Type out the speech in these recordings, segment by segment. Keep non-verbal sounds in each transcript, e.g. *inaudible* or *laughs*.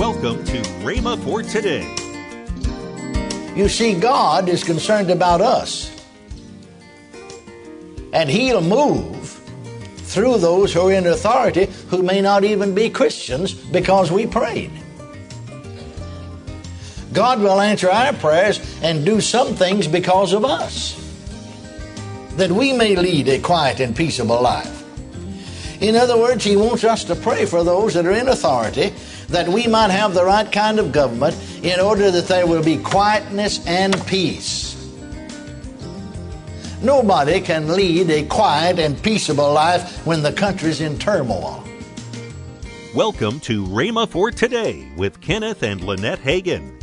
Welcome to Rhema for today. You see, God is concerned about us. And He'll move through those who are in authority who may not even be Christians because we prayed. God will answer our prayers and do some things because of us, that we may lead a quiet and peaceable life. In other words, He wants us to pray for those that are in authority that we might have the right kind of government in order that there will be quietness and peace. Nobody can lead a quiet and peaceable life when the country's in turmoil. Welcome to Rhema for Today with Kenneth and Lynette Hagin.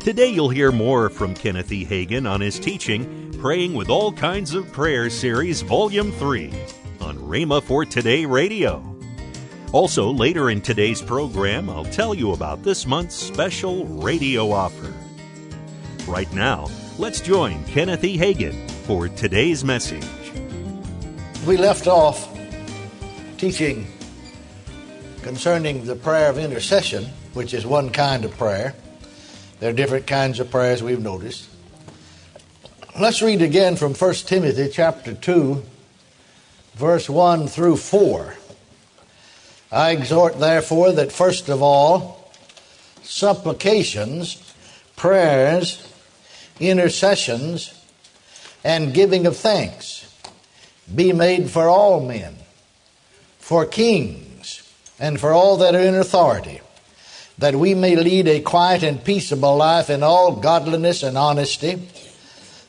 Today you'll hear more from Kenneth E. Hagin on his teaching, Praying with All Kinds of Prayer Series, Volume 3, on Rhema for Today Radio. Also, later in today's program, I'll tell you about this month's special radio offer. Right now, let's join Kenneth E. Hagin for today's message. We left off teaching concerning the prayer of intercession, which is one kind of prayer. There are different kinds of prayers we've noticed. Let's read again from 1 Timothy chapter 2, verse 1 through 4. I exhort, therefore, that first of all, supplications, prayers, intercessions, and giving of thanks be made for all men, for kings, and for all that are in authority, that we may lead a quiet and peaceable life in all godliness and honesty.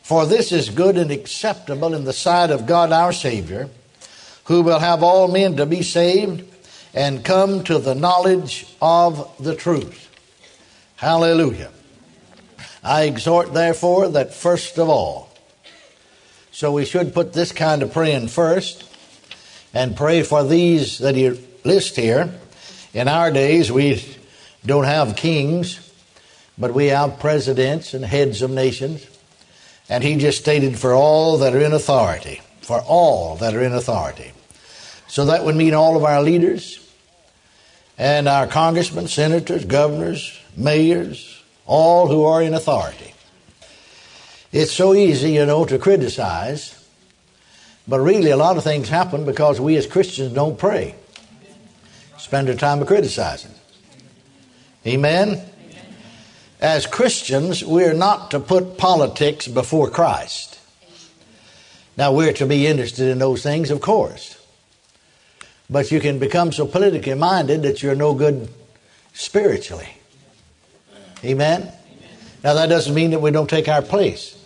For this is good and acceptable in the sight of God our Savior, who will have all men to be saved and come to the knowledge of the truth. Hallelujah. I exhort, therefore, that first of all, so we should put this kind of praying first and pray for these that you list here. In our days, we don't have kings, but we have presidents and heads of nations. And he just stated for all that are in authority, for all that are in authority. So that would mean all of our leaders, and our congressmen, senators, governors, mayors, all who are in authority. It's so easy, you know, to criticize, but really a lot of things happen because we as Christians don't pray. Spend our time criticizing. Amen? As Christians, we're not to put politics before Christ. Now, we're to be interested in those things, of course. But you can become so politically minded that you're no good spiritually. Amen? Amen. Now, that doesn't mean that we don't take our place.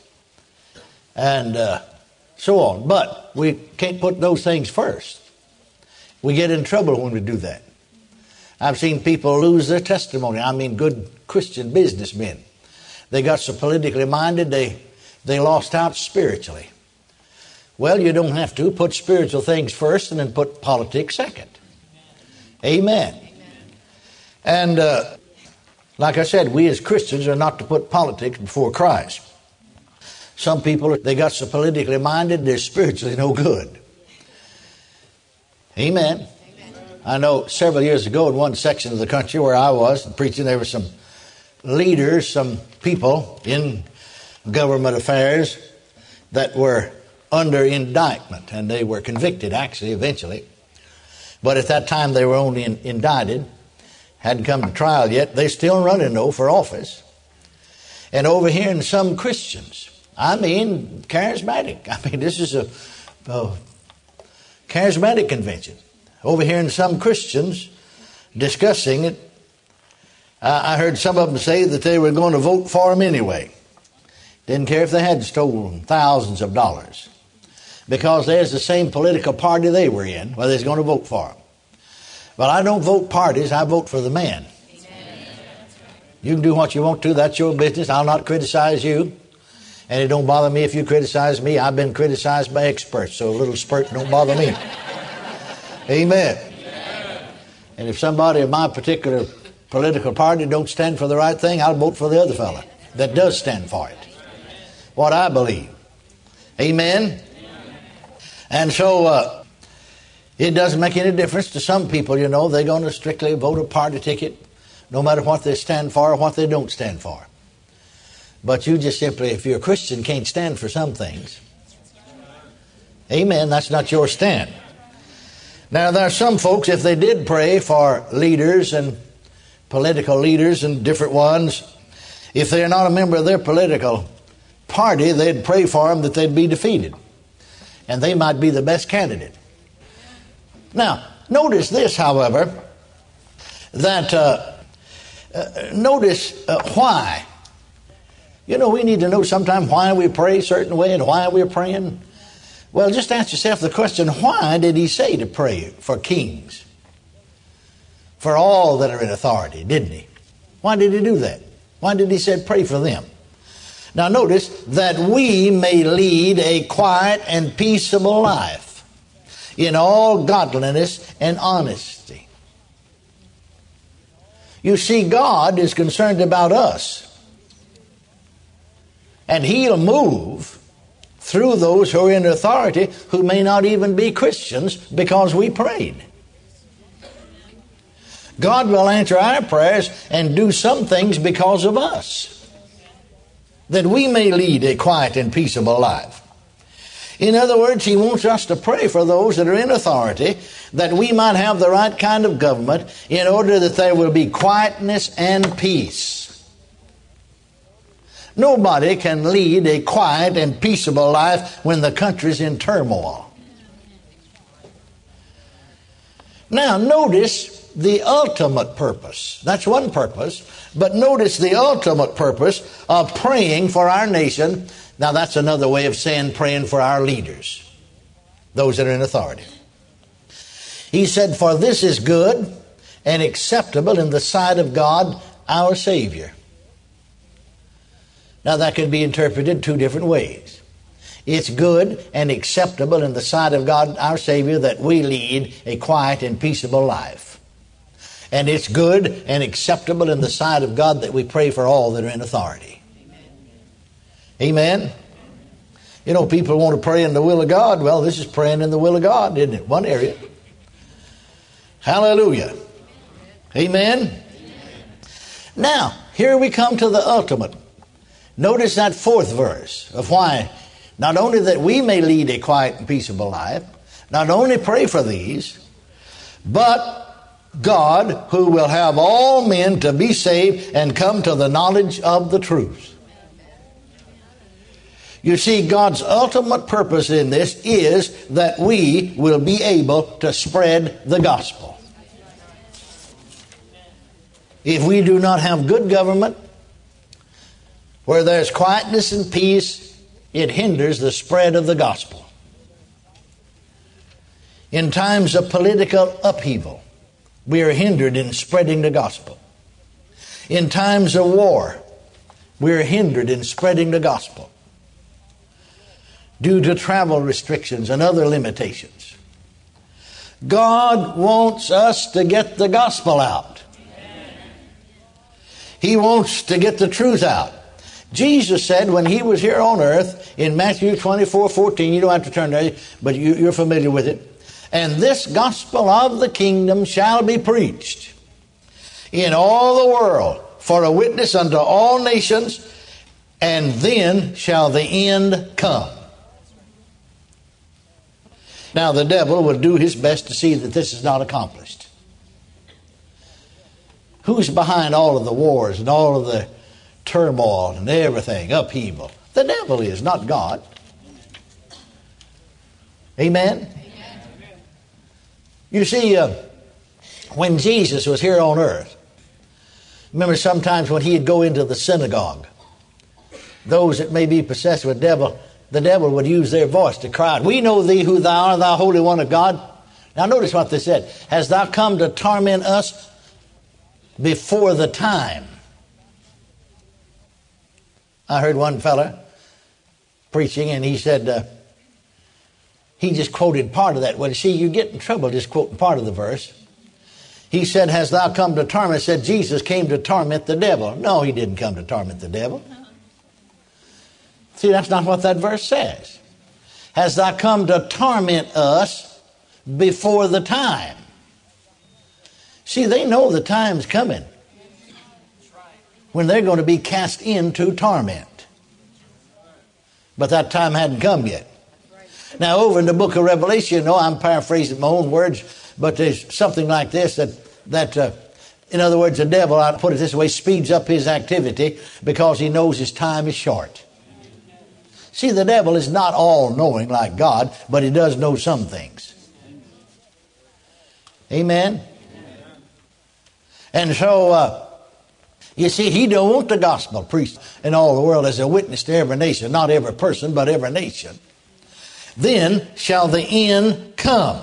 And uh, so on. But we can't put those things first. We get in trouble when we do that. I've seen people lose their testimony. I mean, good Christian businessmen. They got so politically minded, they, they lost out spiritually. Well, you don't have to. Put spiritual things first and then put politics second. Amen. Amen. And uh, like I said, we as Christians are not to put politics before Christ. Some people, they got so politically minded, they're spiritually no good. Amen. Amen. I know several years ago in one section of the country where I was preaching, there were some leaders, some people in government affairs that were under indictment, and they were convicted actually eventually. But at that time, they were only in, indicted, hadn't come to trial yet. They still running though for office, and overhearing some Christians. I mean, charismatic. *laughs* I mean, this is a, a charismatic convention. Overhearing some Christians discussing it, I heard some of them say that they were going to vote for him anyway. Didn't care if they had stolen thousands of dollars because there's the same political party they were in, where they're going to vote for him. But I don't vote parties, I vote for the man. You can do what you want to, that's your business. I'll not criticize you. And it don't bother me if you criticize me. I've been criticized by experts, so a little spurt don't bother me. Amen. And if somebody of my particular political party don't stand for the right thing, I'll vote for the other fellow that does stand for it. What I believe. Amen. And so uh, it doesn't make any difference to some people, you know. They're going to strictly vote a party ticket, no matter what they stand for or what they don't stand for. But you just simply, if you're a Christian, can't stand for some things. Amen. That's not your stand. Now, there are some folks, if they did pray for leaders and political leaders and different ones, if they're not a member of their political party, they'd pray for them that they'd be defeated. And they might be the best candidate. Now, notice this, however, that uh, uh, notice uh, why. You know, we need to know sometime why we pray a certain way and why we're praying. Well, just ask yourself the question why did he say to pray for kings? For all that are in authority, didn't he? Why did he do that? Why did he say pray for them? Now, notice that we may lead a quiet and peaceable life in all godliness and honesty. You see, God is concerned about us. And He'll move through those who are in authority who may not even be Christians because we prayed. God will answer our prayers and do some things because of us, that we may lead a quiet and peaceable life. In other words, He wants us to pray for those that are in authority, that we might have the right kind of government in order that there will be quietness and peace. Nobody can lead a quiet and peaceable life when the country's in turmoil. Now, notice the ultimate purpose. That's one purpose, but notice the ultimate purpose of praying for our nation. Now, that's another way of saying praying for our leaders, those that are in authority. He said, For this is good and acceptable in the sight of God our Savior. Now, that can be interpreted two different ways. It's good and acceptable in the sight of God our Savior that we lead a quiet and peaceable life. And it's good and acceptable in the sight of God that we pray for all that are in authority. Amen. Amen. You know, people want to pray in the will of God. Well, this is praying in the will of God, isn't it? One area. Hallelujah. Amen. Amen. Now, here we come to the ultimate Notice that fourth verse of why not only that we may lead a quiet and peaceable life, not only pray for these, but God, who will have all men to be saved and come to the knowledge of the truth. You see, God's ultimate purpose in this is that we will be able to spread the gospel. If we do not have good government, where there's quietness and peace, it hinders the spread of the gospel. In times of political upheaval, we are hindered in spreading the gospel. In times of war, we are hindered in spreading the gospel due to travel restrictions and other limitations. God wants us to get the gospel out. He wants to get the truth out. Jesus said when he was here on earth in Matthew 24 14, you don't have to turn there, but you, are familiar with it. And this gospel of the kingdom shall be preached in all the world for a witness unto all nations, and then shall the end come. Now, the devil will do his best to see that this is not accomplished. Who's behind all of the wars and all of the turmoil and everything, upheaval. The devil is, not God. Amen? You see, uh, when Jesus was here on earth, remember sometimes when he'd go into the synagogue, those that may be possessed with devil, the devil would use their voice to cry out, We know thee who thou art, thou Holy One of God. Now notice what they said. Has thou come to torment us before the time? I heard one fella preaching, and he said, uh, he just quoted part of that. Well, see, you get in trouble just quoting part of the verse. He said, Has thou come to torment? Said Jesus came to torment the devil. No, he didn't come to torment the devil. See, that's not what that verse says. Has thou come to torment us before the time? See, they know the time's coming. when they're going to be cast into torment. But that time hadn't come yet. Now, over in the book of Revelation, you know, I'm paraphrasing my own words, but there's something like this that, that uh, in other words, the devil, I'll put it this way, speeds up his activity because he knows his time is short. See, the devil is not all knowing like God, but he does know some things. Amen? And so, uh, you see, he don't want the gospel preached in all the world as a witness to every nation, not every person, but every nation. Then shall the end come.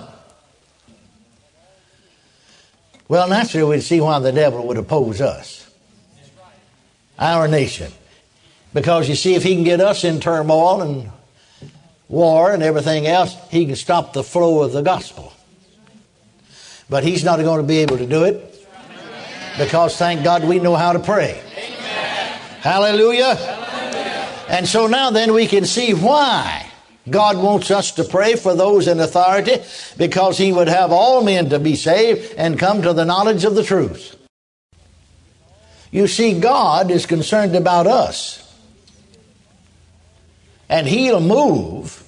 Well, naturally, we'd see why the devil would oppose us, our nation. Because you see, if he can get us in turmoil and war and everything else, he can stop the flow of the gospel. But he's not going to be able to do it because, thank God, we know how to pray. Hallelujah. Hallelujah. And so now then we can see why God wants us to pray for those in authority because He would have all men to be saved and come to the knowledge of the truth. You see, God is concerned about us. And He'll move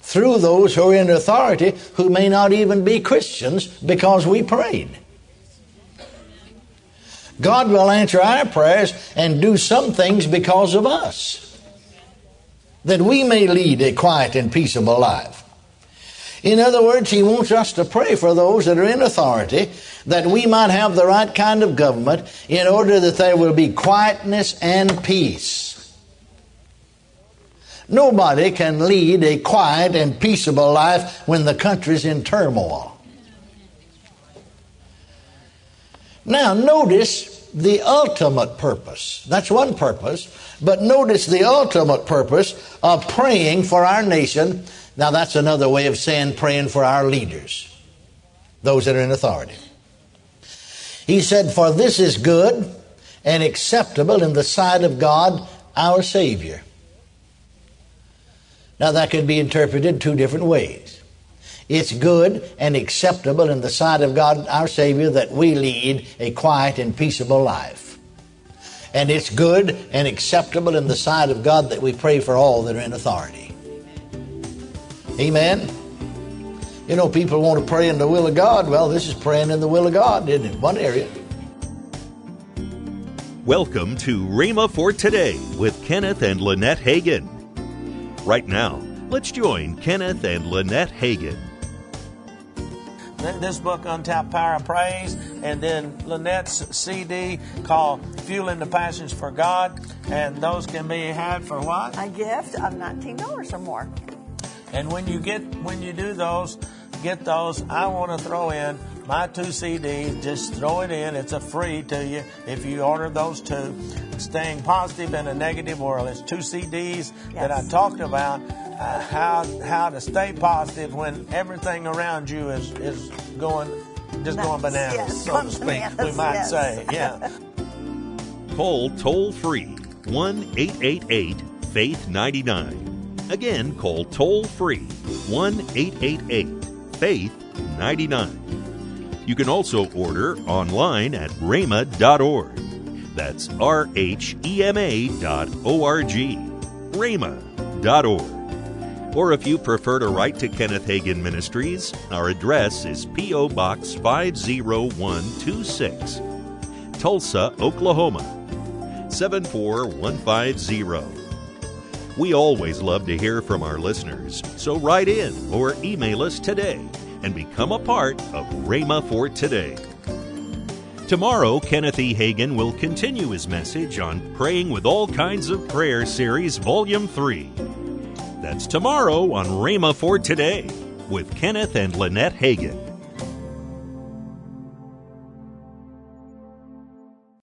through those who are in authority who may not even be Christians because we prayed. God will answer our prayers and do some things because of us that we may lead a quiet and peaceable life. In other words, he wants us to pray for those that are in authority that we might have the right kind of government in order that there will be quietness and peace. Nobody can lead a quiet and peaceable life when the country's in turmoil. Now, notice the ultimate purpose. That's one purpose. But notice the ultimate purpose of praying for our nation. Now, that's another way of saying praying for our leaders, those that are in authority. He said, For this is good and acceptable in the sight of God our Savior. Now, that could be interpreted two different ways. It's good and acceptable in the sight of God our Savior that we lead a quiet and peaceable life and it's good and acceptable in the sight of God that we pray for all that are in authority. Amen. You know, people want to pray in the will of God. Well, this is praying in the will of God, isn't it? One area. Welcome to Rhema for Today with Kenneth and Lynette Hagin. Right now, let's join Kenneth and Lynette Hagin this book, Untapped Power of Praise, and then Lynette's CD called Fueling the Passions for God. And those can be had for what? A gift of $19 or more. And when you get, when you do those, get those, I want to throw in my two CDs. Just throw it in. It's a free to you if you order those two. Staying positive in a negative world. It's two CDs yes. that I talked about uh, how how to stay positive when everything around you is is going just going bananas, yes, so to speak. Bananas, we might yes. say, yeah. *laughs* Call toll free one eight eight eight Faith ninety nine. Again, call toll free one eight eight eight Faith ninety nine. You can also order online at rhema.org. That's R H E M A dot O R G. rhema.org. Or if you prefer to write to Kenneth Hagin Ministries, our address is P.O. Box 50126, Tulsa, Oklahoma 74150. We always love to hear from our listeners, so write in or email us today and become a part of Rhema for Today. Tomorrow, Kenneth E. Hagin will continue his message on Praying with All Kinds of Prayer Series, Volume 3. Tomorrow on Rhema for Today with Kenneth and Lynette Hagin.